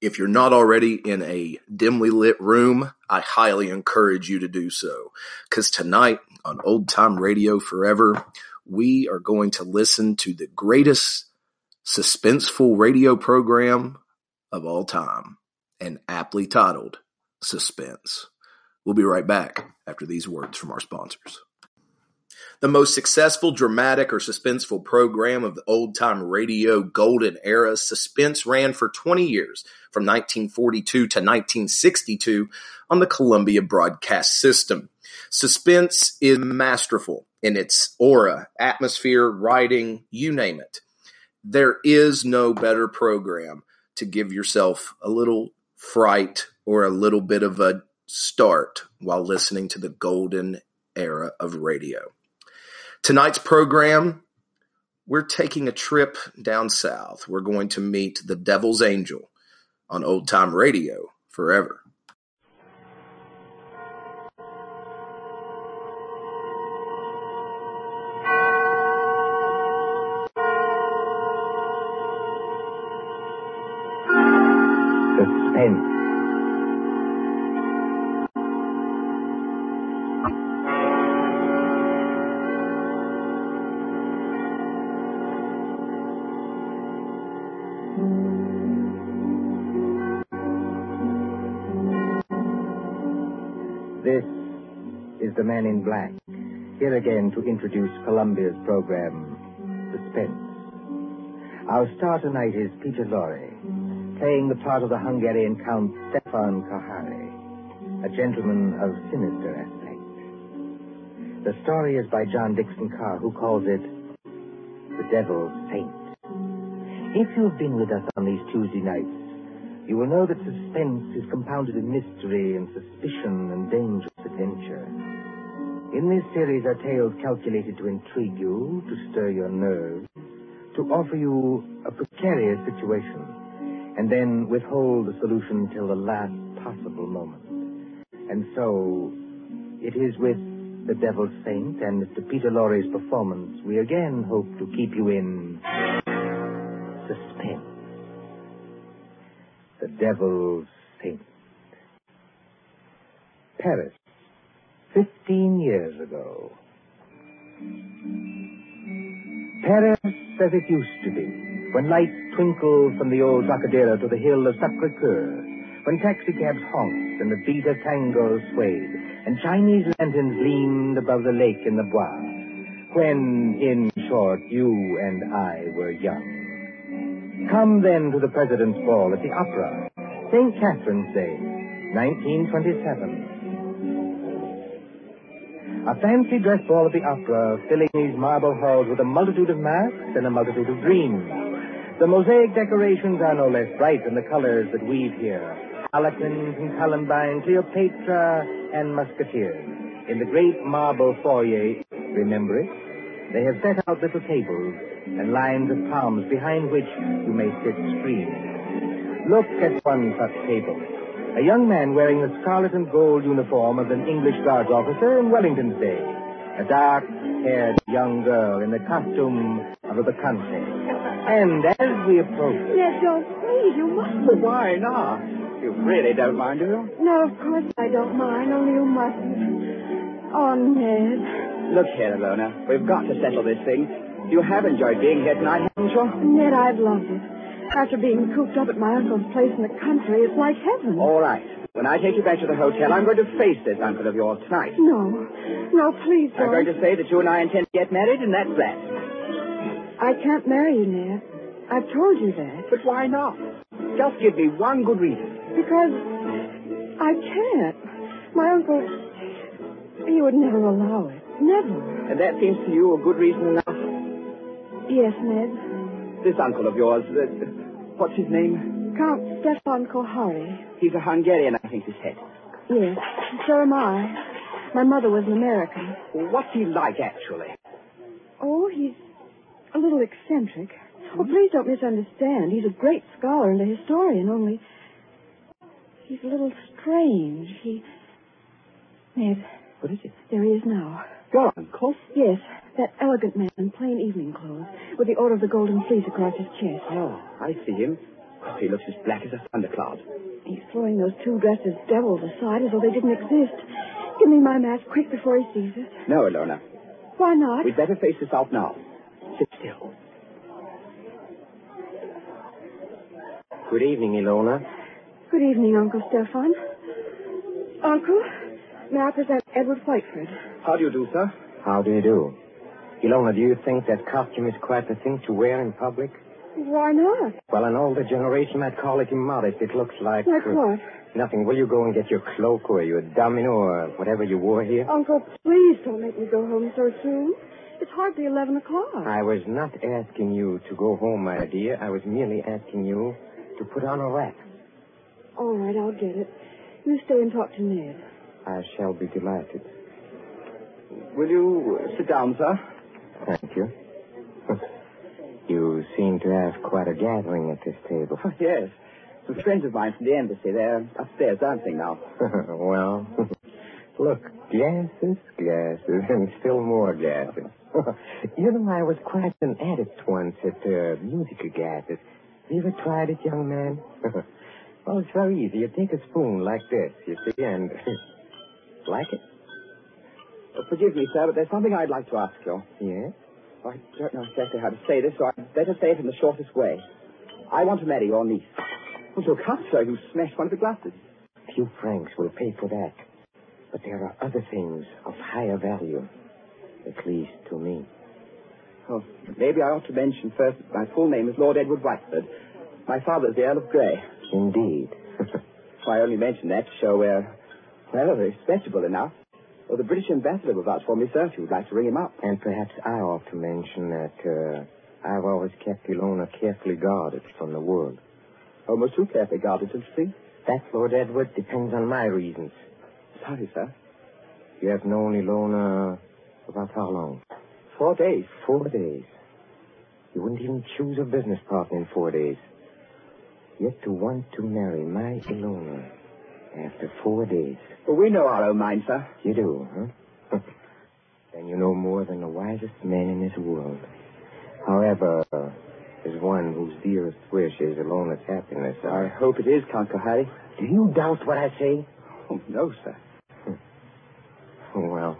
If you're not already in a dimly lit room, I highly encourage you to do so. Cause tonight on Old Time Radio Forever, we are going to listen to the greatest suspenseful radio program of all time and aptly titled Suspense. We'll be right back after these words from our sponsors. The most successful dramatic or suspenseful program of the old time radio golden era, Suspense ran for 20 years from 1942 to 1962 on the Columbia Broadcast System. Suspense is masterful in its aura, atmosphere, writing, you name it. There is no better program to give yourself a little fright or a little bit of a start while listening to the golden era of radio. Tonight's program, we're taking a trip down south. We're going to meet the Devil's Angel on old time radio forever. The Man in Black, here again to introduce Columbia's program, Suspense. Our star tonight is Peter Lorre, playing the part of the Hungarian Count Stefan Kohari, a gentleman of sinister aspect. The story is by John Dickson Carr, who calls it The Devil's Saint. If you have been with us on these Tuesday nights, you will know that suspense is compounded in mystery and suspicion and adventure. In this series are tales calculated to intrigue you, to stir your nerves, to offer you a precarious situation, and then withhold the solution till the last possible moment. And so, it is with the Devil's Saint and Mr. Peter Lorre's performance we again hope to keep you in suspense. The Devil's Saint. Paris, 15 years ago. Paris as it used to be, when lights twinkled from the old Trocadero to the hill of Sacre-Cœur, when taxicabs honked and the beat of tango swayed, and Chinese lanterns gleamed above the lake in the Bois, when, in short, you and I were young. Come then to the President's Ball at the Opera, St. Catherine's Day, 1927. A fancy dress ball at the opera, filling these marble halls with a multitude of masks and a multitude of dreams. The mosaic decorations are no less bright than the colors that weave here. Harlequins and Columbine, Cleopatra and Musketeers. In the great marble foyer, remember it? They have set out little tables and lines of palms behind which you may sit screened. Look at one such table. A young man wearing the scarlet and gold uniform of an English Guards officer in Wellington's day. A dark-haired young girl in the costume of a country. And as we approach... Ned, don't please. You mustn't. Why not? You really don't mind, do you? No, of course I don't mind. Only you mustn't. Oh, Ned. Look here, Ilona. We've got to settle this thing. You have enjoyed being here tonight, haven't you? Ned, I've loved it. After being cooped up at my uncle's place in the country, it's like heaven. All right. When I take you back to the hotel, I'm going to face this uncle of yours tonight. No. No, please I'm going to say that you and I intend to get married, and that's that. I can't marry you, Ned. I've told you that. But why not? Just give me one good reason. Because I can't. My uncle, he would never allow it. Never. And that seems to you a good reason enough. Yes, Ned. This uncle of yours, uh, what's his name? Count Stefan Kohari. He's a Hungarian, I think, his head. Yes, so am I. My mother was an American. What's he like, actually? Oh, he's a little eccentric. Oh, please don't misunderstand. He's a great scholar and a historian, only he's a little strange. He. Ned, What is it? there he is now. Go on, Colt. Yes, that elegant man in plain evening clothes, with the Order of the Golden Fleece across his chest. Oh, I see him. He looks as black as a thundercloud. He's throwing those two dressed as devils aside as though they didn't exist. Give me my mask quick before he sees us. No, Ilona. Why not? We'd better face this out now. Sit still. Good evening, Ilona. Good evening, Uncle Stefan. Uncle, may I present Edward Whiteford? How do you do, sir? How do you do? Ilona, do you think that costume is quite the thing to wear in public? Why not? Well, an older generation might call it immodest. It looks like... Like uh, what? Nothing. Will you go and get your cloak or your domino or whatever you wore here? Uncle, please don't make me go home so soon. It's hardly 11 o'clock. I was not asking you to go home, my dear. I was merely asking you to put on a wrap. All right, I'll get it. You stay and talk to Ned. I shall be delighted. Will you uh, sit down, sir? Thank you. you seem to have quite a gathering at this table. Oh, yes. Some friends of mine from the embassy. They're upstairs dancing now. well, look, glasses, glasses, and still more glasses. you know, I was quite an addict once at uh, musical glasses. You ever tried it, young man? well, it's very easy. You take a spoon like this, you see, and... like it? Forgive me, sir, but there's something I'd like to ask you. Yes? I don't know exactly how to say this, so I'd better say it in the shortest way. I want to marry your niece. Well, look up, sir. You smashed one of the glasses. A few francs will pay for that. But there are other things of higher value. At least to me. Oh, maybe I ought to mention first that my full name is Lord Edward Whiteford. My father's the Earl of Grey. Indeed. I only mention that to show we're, well, respectable enough. Well, the British ambassador will vouch for me, sir, if you would like to ring him up. and perhaps I ought to mention that uh, I've always kept Ilona carefully guarded from the world. Almost too carefully guarded, don't you think? That, Lord Edward, depends on my reasons. Sorry, sir. You have known Ilona about how long? Four days. Four days. You wouldn't even choose a business partner in four days. Yet to want to marry my Ilona after four days. Well, we know our own minds, sir. You do, huh? then you know more than the wisest man in this world. However, there's one whose dearest wish is Ilona's happiness. I hope it is, Count Kohari. Do you doubt what I say? Oh, no, sir. Well,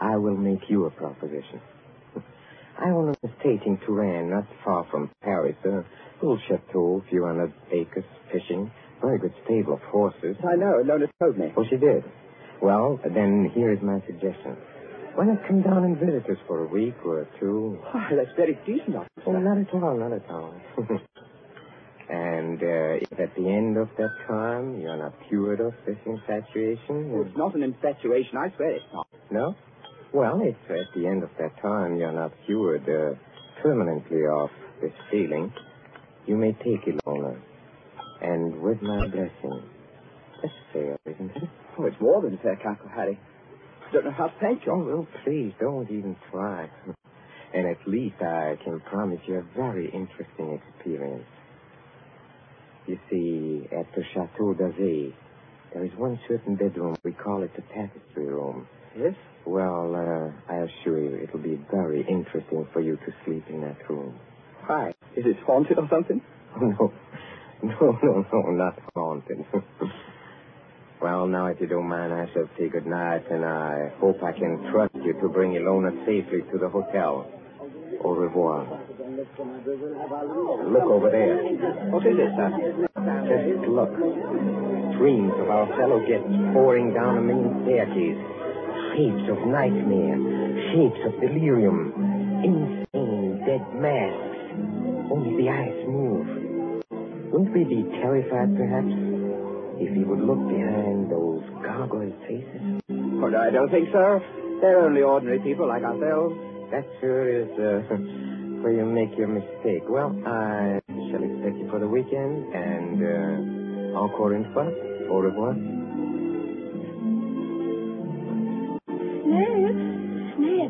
I will make you a proposition. I own an estate in Touraine, not far from Paris. A little chateau, a few hundred acres, fishing, very good stable of horses. I know. Lona told me. Well, she did. Well, then here is my suggestion. Why not come down and visit us for a week or two? Oh, that's very decent of you, Oh, not at all, not at all. and uh, if at the end of that time you're not cured of this infatuation, Oh, it's not an infatuation. I swear it's not. no? Well, if at the end of that time you're not cured uh, permanently of this feeling, you may take it, Ilona. And with my blessing. That's fair, isn't it? Oh, it's more than fair, Count Kohari. I don't know how to thank you. Oh, well, please, don't even try. And at least I can promise you a very interesting experience. You see, at the Chateau d'Azay, there is one certain bedroom. We call it the tapestry room. Yes? Well, uh, I assure you, it'll be very interesting for you to sleep in that room. Why? Is it haunted or something? Oh, no. No, no, no, not haunted. well, now, if you don't mind, I shall say good night, and I hope I can trust you to bring Ilona safely to the hotel. Au revoir. Look over there. What is it, sir? Just look. Streams of our fellow guests pouring down a main staircase. Shapes of nightmare. Shapes of delirium. Insane dead masks. Only the eyes move. Wouldn't we be terrified, perhaps, if he would look behind those gargoyle faces? Oh, no, I don't think so. They're only ordinary people like ourselves. That sure is uh, where you make your mistake. Well, I Shall expect you for the weekend, and uh, encore une fois, au revoir.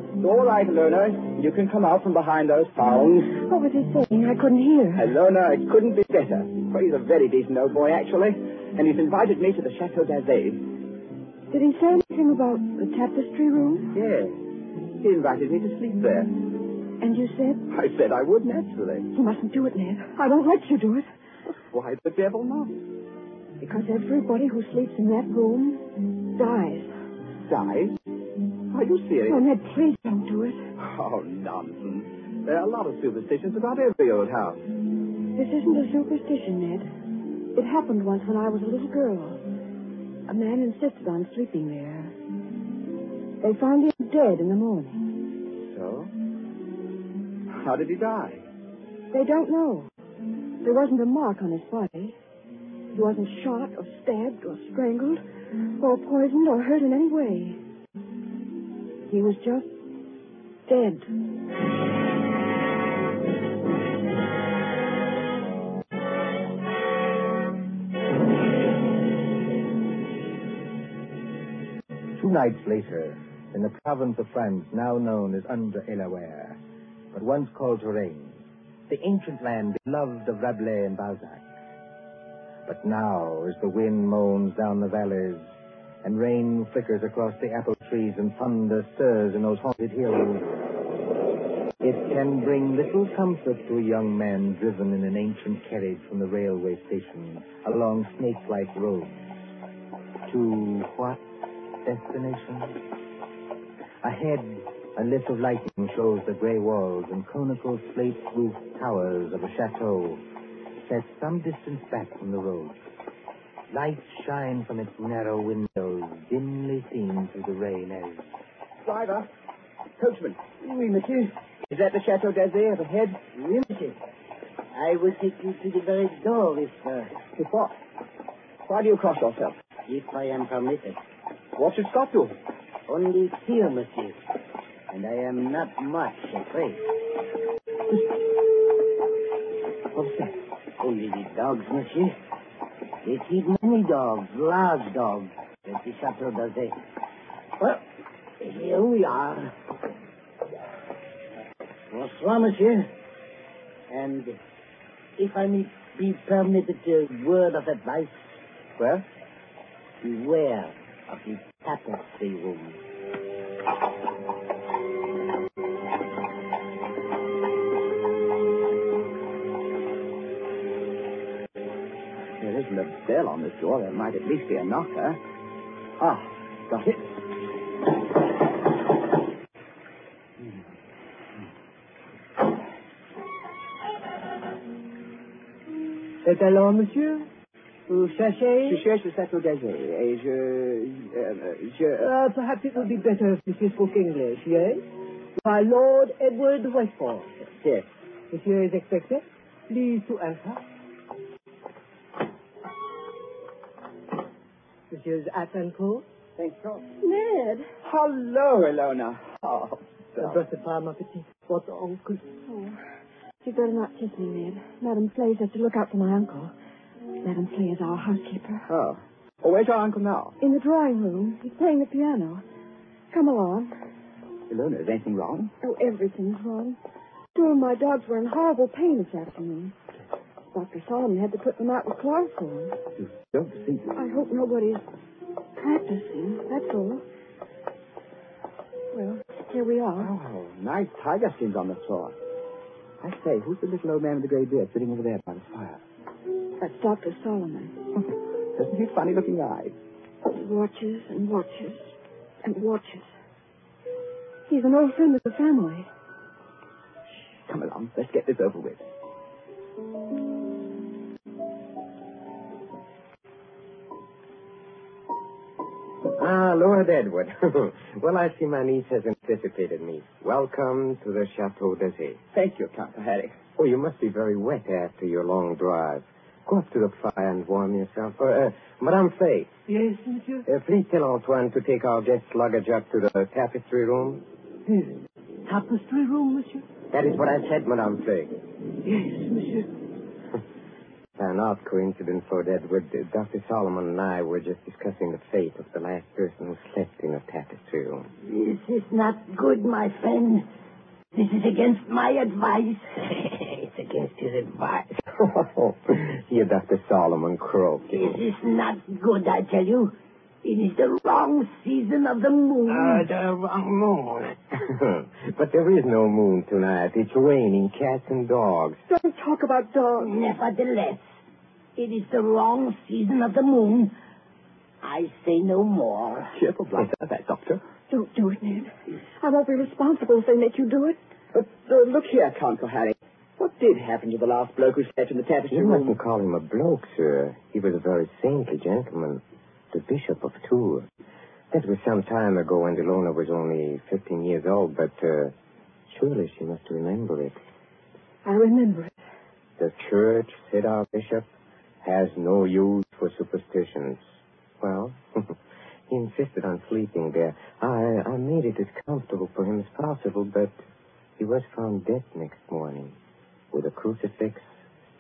Ned, All right, Lona. You can come out from behind those palms. what was he saying? I couldn't hear. Uh, Lona, it couldn't be better. Well, he's a very decent old boy, actually. And he's invited me to the Chateau d'Azay. Did he say anything about the tapestry room? Yes. He invited me to sleep there. And you said I said I would, naturally. you mustn't do it, Ned. I won't let you do it. Why the devil not? Because everybody who sleeps in that room dies. Die? Are you serious? Oh, Ned, please don't do it. Oh, nonsense. There are a lot of superstitions about every old house. This isn't a superstition, Ned. It happened once when I was a little girl. A man insisted on sleeping there. They found him dead in the morning. So? How did he die? They don't know. There wasn't a mark on his body. He wasn't shot or stabbed or strangled or poisoned or hurt in any way. He was just dead. Two nights later, in the province of France now known as Indre-et-Loire, but once called Touraine, the ancient land beloved of Rabelais and Balzac. But now, as the wind moans down the valleys, and rain flickers across the apple trees, and thunder stirs in those haunted hills, it can bring little comfort to a young man driven in an ancient carriage from the railway station along snake-like roads. To what destination? Ahead, a lift of lightning shows the gray walls and conical slate-roofed towers of a chateau set some distance back from the road. Lights shine from its narrow windows, dimly seen through the rain as... Driver. Coachman. Oui, monsieur. Is that the Chateau d'Azay up ahead? Oui, monsieur. I will take you to the very door if, uh, With what? Why do you cross yourself? if I am permitted. What should stop you? Only fear, monsieur. And I am not much afraid. What's that? Only the dogs, monsieur. They keep many dogs, large dogs, at the Chateau d'Azay. Well, here we are. Bonsoir, monsieur. And if I may be permitted a word of advice, Well? beware of the tapestry room. There isn't a bell on this door. There might at least be a knocker. Ah, got it. C'est alors, monsieur Vous cherchez Je cherche le Château d'Azay et je... euh, je... Uh, perhaps it would be better if Monsieur spoke English, yes? My Lord Edward Westport. Yes. Monsieur is expected. Please to answer. Monsieur's hat and coat. Thank you. Ned! Hello, Ilona. Oh, Votre pas, ma petite. Votre oncle. Oh, you'd better not kiss me, Ned. Madame Flay says to look out for my uncle. Madame Flay is our housekeeper. Oh. Oh, where's your uncle now? In the drawing room. He's playing the piano. Come along. Ilona, is anything wrong? Oh, everything's wrong. Two of my dogs were in horrible pain this afternoon. Dr. Solomon had to put them out with chloroform. You don't see... I hope nobody's practicing, that's all. Well, here we are. Oh, nice tiger skins on the floor. I say, who's the little old man with the gray beard sitting over there by the fire? That's Dr. Solomon. Doesn't he funny-looking eyes? He watches and watches and watches. He's an old friend of the family. Come along, let's get this over with. Ah, Lord Edward. well, I see my niece has anticipated me. Welcome to the Chateau d'Azay. Thank you, Count Kohari. Oh, you must be very wet after your long drive. Go up to the fire and warm yourself. Uh, uh, Madame Fay, Yes, monsieur. uh, please tell Antoine to take our guest's luggage up to the tapestry room. Tapestry room, monsieur. That is what I said, Madame Fay. Yes, monsieur. An odd coincidence, Lord Edward. Uh, Dr. Solomon and I were just discussing the fate of the last person who slept in a tapestry room. This is not good, my friend. This is against my advice. it's against his advice. Here, Dr. Solomon croaked. This is not good, I tell you. It is the wrong season of the moon. Uh, the wrong moon. but there is no moon tonight. It's raining cats and dogs. Don't talk about dogs. Nevertheless, it is the wrong season of the moon. I say no more. Cheerful blight like that, Doctor. Don't do it, Ned. I won't be responsible if they make you do it. But uh, look here, Count Kohari. What did happen to the last bloke who slept in the tapestry You room? mustn't call him a bloke, sir. He was a very saintly gentleman. The Bishop of Tours. That was some time ago when Delona was only 15 years old, but uh, surely she must remember it. I remember it. The church, said our bishop, has no use for superstitions. Well, he insisted on sleeping there. I, I made it as comfortable for him as possible, but he was found dead next morning with a crucifix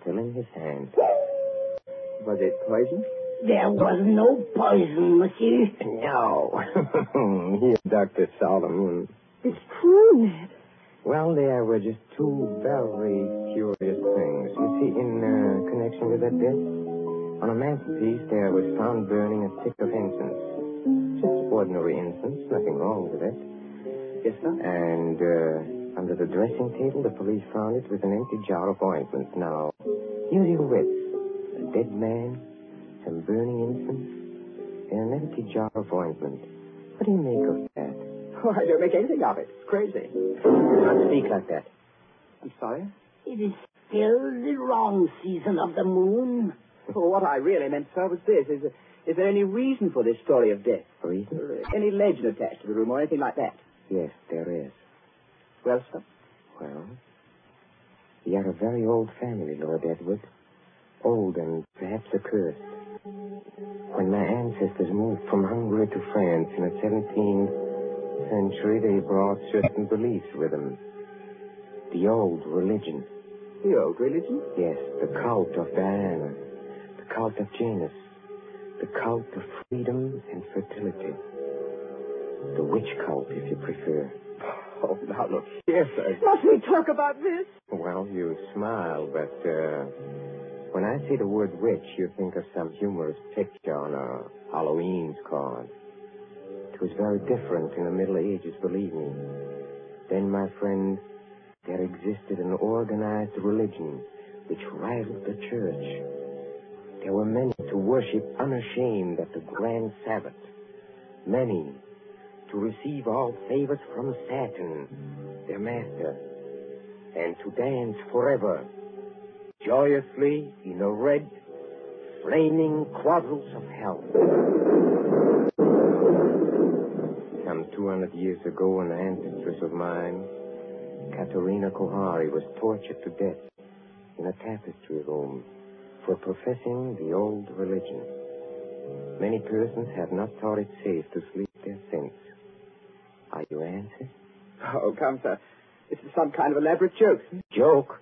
still in his hand. Was it poison? There was no poison, monsieur. No. Here, Dr. Solomon. It's true, Ned. Well, there were just two very curious things. You see, in uh, connection with that death, on a mantelpiece there was found burning a stick of incense. Just ordinary incense, nothing wrong with it. Yes, sir. And uh, under the dressing table, the police found it with an empty jar of ointment. Now, here's your wits. A dead man, some burning incense, and an empty jar of ointment. What do you make of that? Oh, I don't make anything of it. It's crazy. Do not speak like that. I'm sorry. It is still the wrong season of the moon. Well, what I really meant, sir, was this. Is, is there any reason for this story of death? Reason? Uh, Any legend attached to the room or anything like that? Yes, there is. Well, sir? Well, we are a very old family, Lord Edward. Old and perhaps accursed. When my ancestors moved from Hungary to France in the 17th century, they brought certain beliefs with them. The old religion. The old religion? Yes, the cult of Diana, the cult of Janus, the cult of freedom and fertility. The witch cult, if you prefer. Oh, now look here, sir. Must we talk about this? Well, you smile, but uh, when I say the word witch, you think of some humorous picture on a Halloween's card. It was very different in the Middle Ages, believe me. Then, my friend, there existed an organized religion which rivaled the church. There were many to worship unashamed at the grand Sabbath. Many to receive all favors from Satan, their master, and to dance forever, joyously in the red, flaming quadrants of hell. Some 200 years ago, an ancestress of mine, Katerina Kohari, was tortured to death in a tapestry room for professing the old religion. Many persons have not thought it safe to sleep there since. Are you answered? Oh, come, sir. This is some kind of elaborate joke. Joke?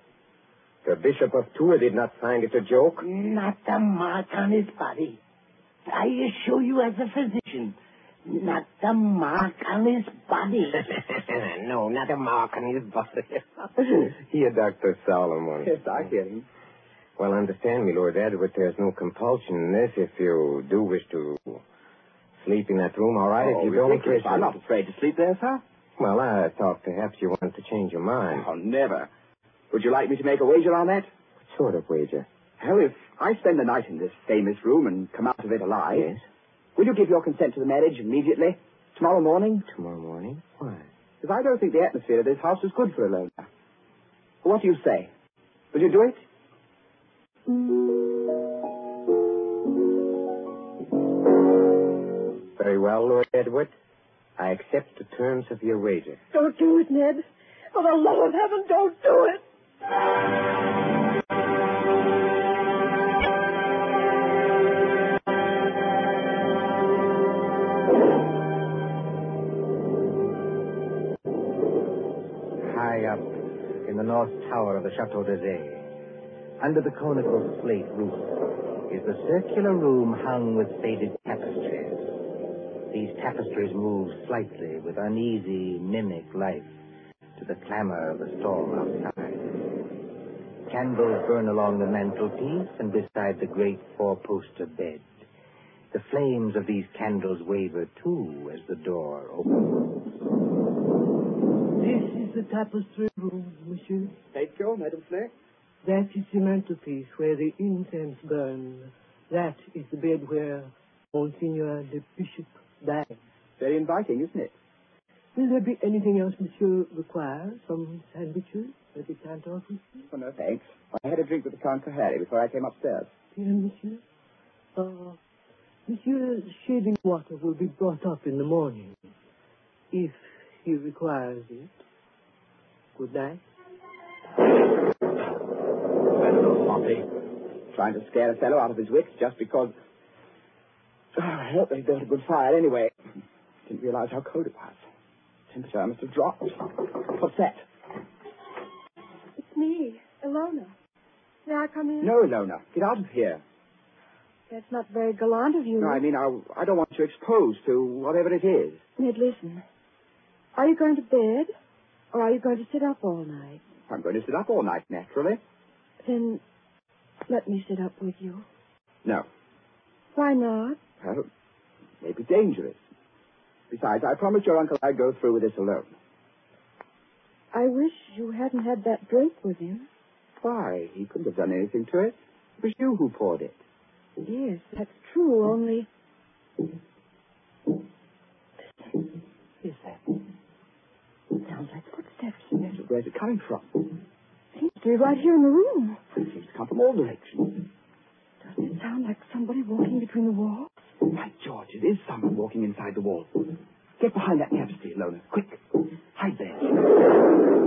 The Bishop of Tours did not find it a joke. Not a mark on his body. I assure you as a physician, not the mark on his body. no, not a mark on his body. Here, Dr. Solomon. Yes, I hear him. Well, understand me, Lord Edward, there's no compulsion in this. If you do wish to sleep in that room, all right. oh, if you don't ridiculous. wish I'm not afraid to sleep there, sir. Well, I thought perhaps you wanted to change your mind. Oh, never. Would you like me to make a wager on that? What sort of wager? Hell, if I spend the night in this famous room and come out of it alive, Yes? Will you give your consent to the marriage immediately? Tomorrow morning? Tomorrow morning? Why? Because I don't think the atmosphere of this house is good for Ilona. What do you say? Will you do it? Very well, Lord Edward. I accept the terms of your wager. Don't do it, Ned. For the love of heaven, don't do it. In the north tower of the Chateau d'Azay, Under the conical slate roof is the circular room hung with faded tapestries. These tapestries move slightly with uneasy, mimic life to the clamor of the storm outside. Candles burn along the mantelpiece and beside the great four-poster bed. The flames of these candles waver, too, as the door opens. The tapestry room, monsieur. Thank you, Madam Snake. That is the mantelpiece where the incense burns. That is the bed where Monseigneur the Bishop died. Very inviting, isn't it? Will there be anything else monsieur requires? Some sandwiches that we can't offer you? Oh, no, thanks. I had a drink with the Count Kohari before I came upstairs. Here, monsieur. Uh, monsieur's shaving water will be brought up in the morning, if he requires it. Good night. That little Poppy. Trying to scare a fellow out of his wits just because... Oh, I hope they built a good fire anyway. Didn't realize how cold it was. Temperature must have dropped. What's that? It's me, Ilona. May I come in? No, Lona. Get out of here. That's not very gallant of you. No, I mean, I, I don't want you exposed to whatever it is. Ned, listen. Are you going to bed, or are you going to sit up all night? I'm going to sit up all night, naturally. Then let me sit up with you. No. Why not? Well, it may be dangerous. Besides, I promised your uncle I'd go through with this alone. I wish you hadn't had that drink with him. Why? He couldn't have done anything to it. It was you who poured it. Yes, that's true, only. Is that? Sounds like footsteps. Yes, but where's it coming from? Seems to be right here in the room. It seems to come from all directions. Doesn't it sound like somebody walking between the walls? By George, it is someone walking inside the wall. Get behind that tapestry, Lona. Quick. Hide there.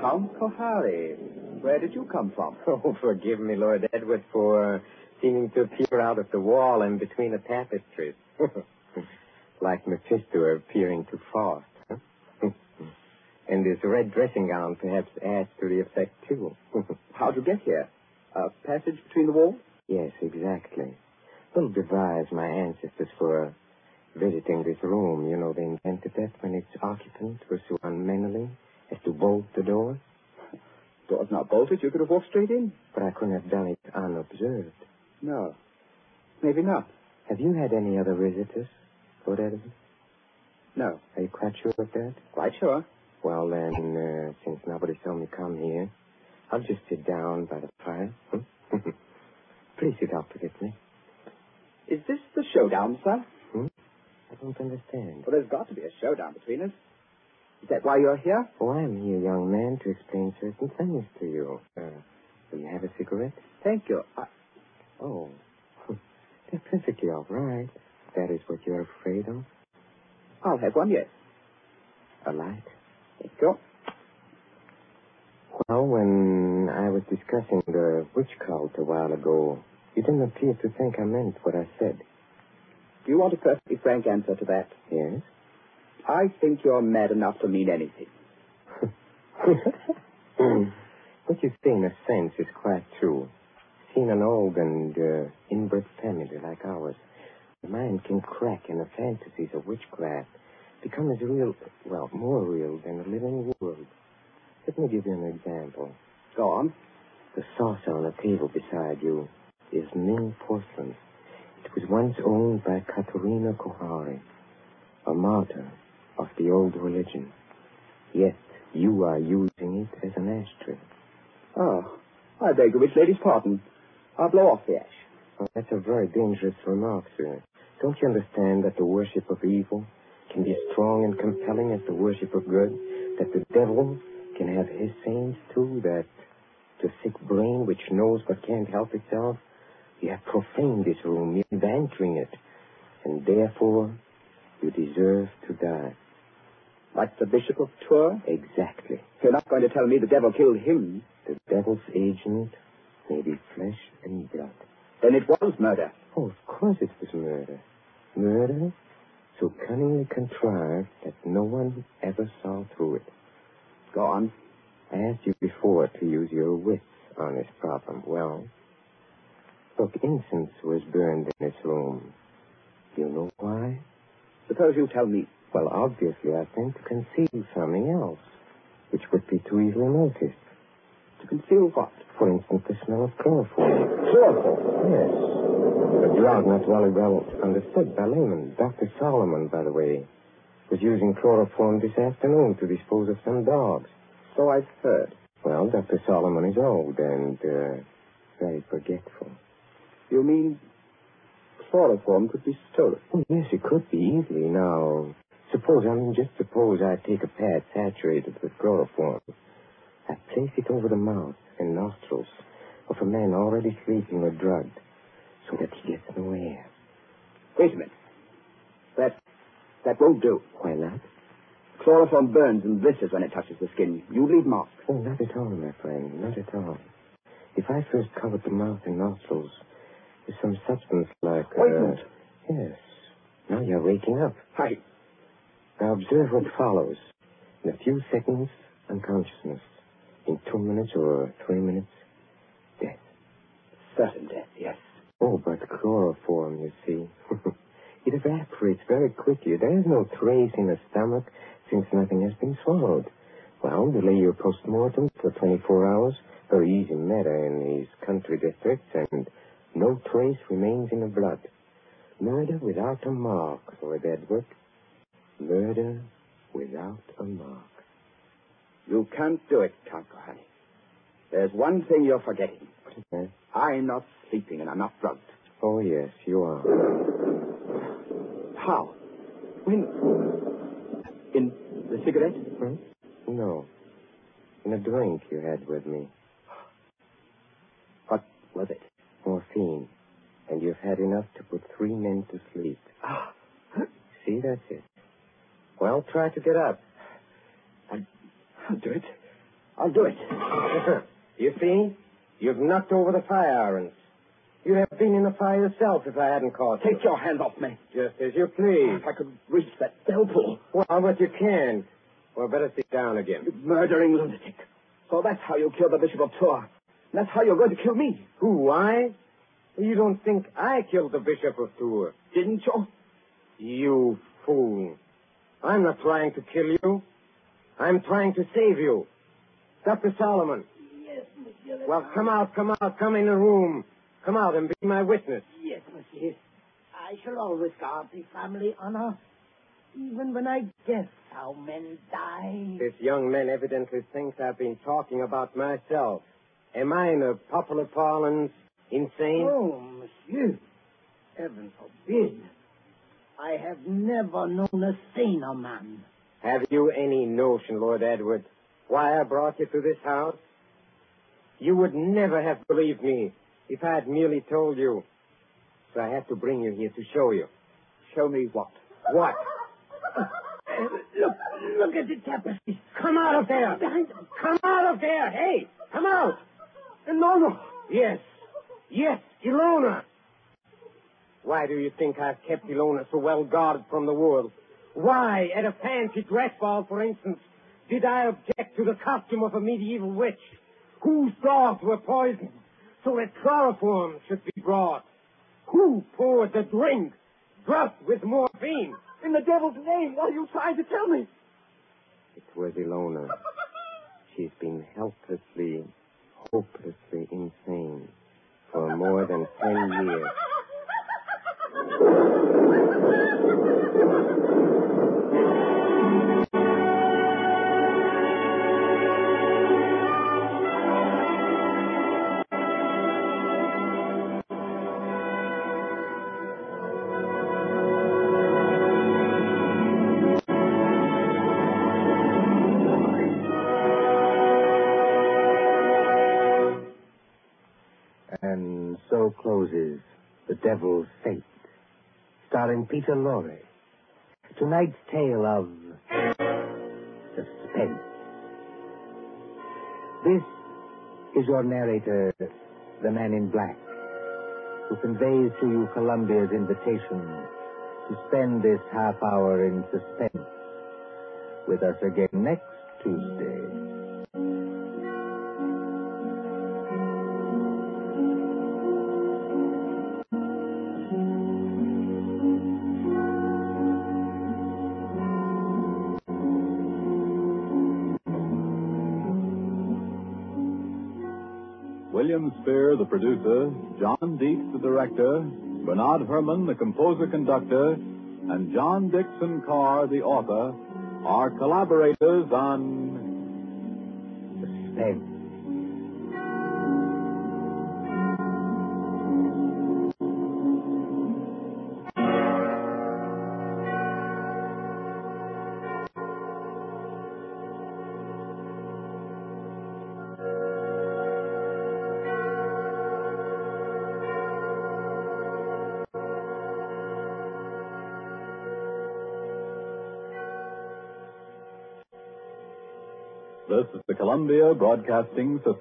Count Kohari, where did you come from? Oh, forgive me, Lord Edward, for uh, seeming to appear out of the wall and between the tapestries. like Mephisto appearing to Faust. Huh? and this red dressing gown perhaps adds to the effect, too. How'd you get here? A passage between the walls? yes, exactly. Well devised, my ancestors, for uh, visiting this room. You know, they invented that when its occupants were so unmannerly as to bolt the doors. Door's not bolted. You could have walked straight in. But I couldn't have done it unobserved. No. Maybe not. Have you had any other visitors, Lord Edward? No. Are you quite sure of that? Quite sure. Well, then, uh, since nobody saw me to come here, I'll just sit down by the fire. Hmm? Please sit opposite me. Is this the showdown, sir? I don't understand. Well, there's got to be a showdown between us. Is that why you're here? Oh, I'm here, young man, to explain certain things to you. Uh, will you have a cigarette? Thank you. I... Oh, they're perfectly all right. That is what you're afraid of? I'll have one, yes. A light? Thank you. Well, when I was discussing the witch cult a while ago, you didn't appear to think I meant what I said. Do you want a perfectly frank answer to that? Yes? I think you're mad enough to mean anything. what you say, in a sense, is quite true. Seeing an old and uh, inbred family like ours, the mind can crack and the fantasies of witchcraft become as real, well, more real than the living world. Let me give you an example. Go on. The saucer on the table beside you is Ming porcelain. It was once owned by Katerina Kohari, a martyr of the old religion. Yet you are using it as an ashtray. Oh, I beg the witch lady's pardon. I'll blow off the ash. Well, that's a very dangerous remark, sir. Don't you understand that the worship of evil can be as strong and compelling as the worship of good? That the devil can have his saints too? That the sick brain which knows but can't help itself? You have profaned this room, you're entering it, and therefore you deserve to die. Like the Bishop of Tours? Exactly. You're not going to tell me the devil killed him. The devil's agent may be flesh and blood. Then it was murder. Oh, of course it was murder. Murder so cunningly contrived that no one ever saw through it. Go on. I asked you before to use your wits on this problem. Well, look, incense was burned in this room. Do you know why? Suppose you tell me. Well, obviously, I think to conceal something else, which would be too easily noticed. To conceal what? For instance, the smell of chloroform. Chloroform? Yes. A drug not well, well understood by laymen. Dr. Solomon, by the way, was using chloroform this afternoon to dispose of some dogs. So I've heard. Well, Dr. Solomon is old and uh, very forgetful. You mean chloroform could be stolen? Oh, yes, it could be easily. Now, suppose, I mean, just suppose I take a pad saturated with chloroform. I place it over the mouth and nostrils of a man already sleeping or drugged so that he gets no air. Wait a minute. That that won't do. Why not? Chloroform burns and blisters when it touches the skin. You leave marks. Oh, not at all, my friend. Not at all. If I first covered the mouth and nostrils with some substance like... uh, Ointment. yes. Now you're waking up. I. Now observe what follows. In a few seconds, unconsciousness. In two minutes or three minutes, death. Certain death, yes. Oh, but chloroform, you see. it evaporates very quickly. There is no trace in the stomach since nothing has been swallowed. Well, delay your post-mortem for 24 hours. Very easy matter in these country districts, and no trace remains in the blood. Murder without a mark, Lord Edward. Murder without a mark. You can't do it, Count Kohari. There's one thing you're forgetting. What is that? I'm not sleeping and I'm not drugged. Oh, yes, you are. How? When? In the cigarette? Hmm? No. In a drink you had with me. What was it? Morphine. And you've had enough to put three men to sleep. Ah, See, that's it. Well, try to get up. I'll do it. I'll do it. you see? You've knocked over the fire irons. You'd have been in the fire yourself if I hadn't caught you. Take your hand off me. Just as you please. If I could reach that bell pull. Well, but you can't. Well, better sit down again. You murdering lunatic. So that's how you killed the Bishop of Tours. That's how you're going to kill me. Who, I? You don't think I killed the Bishop of Tours? Didn't you? You fool. I'm not trying to kill you. I'm trying to save you. Dr. Solomon. Yes, monsieur. Well, come out, come out, come in the room. Come out and be my witness. Yes, monsieur. I shall always guard the family honor, even when I guess how men die. This young man evidently thinks I've been talking about myself. Am I, in a popular parlance, insane? Oh, monsieur. Heaven forbid. I have never known a saner man. Have you any notion, Lord Edward, why I brought you to this house? You would never have believed me if I had merely told you. So I had to bring you here to show you. Show me what? What? Look, look at the tapestry. Come out of there! Come out of there! Hey, come out! No, no. Yes, yes, Ilona. Why do you think I've kept Ilona so well guarded from the world? Why, at a fancy dress ball, for instance, did I object to the costume of a medieval witch whose dogs were poisoned so that chloroform should be brought? Who poured the drink drugged with morphine? In the devil's name, what are you trying to tell me? It was Ilona. She's been helplessly, hopelessly insane for more than ten years. Peter Lorre. Tonight's tale of suspense. This is your narrator, the man in black, who conveys to you Columbia's invitation to spend this half hour in suspense with us again next Tuesday. William Spier, the producer, John Dietz, the director, Bernard Herrmann, the composer-conductor, and John Dickson Carr, the author, are collaborators on Suspense. Columbia Broadcasting System.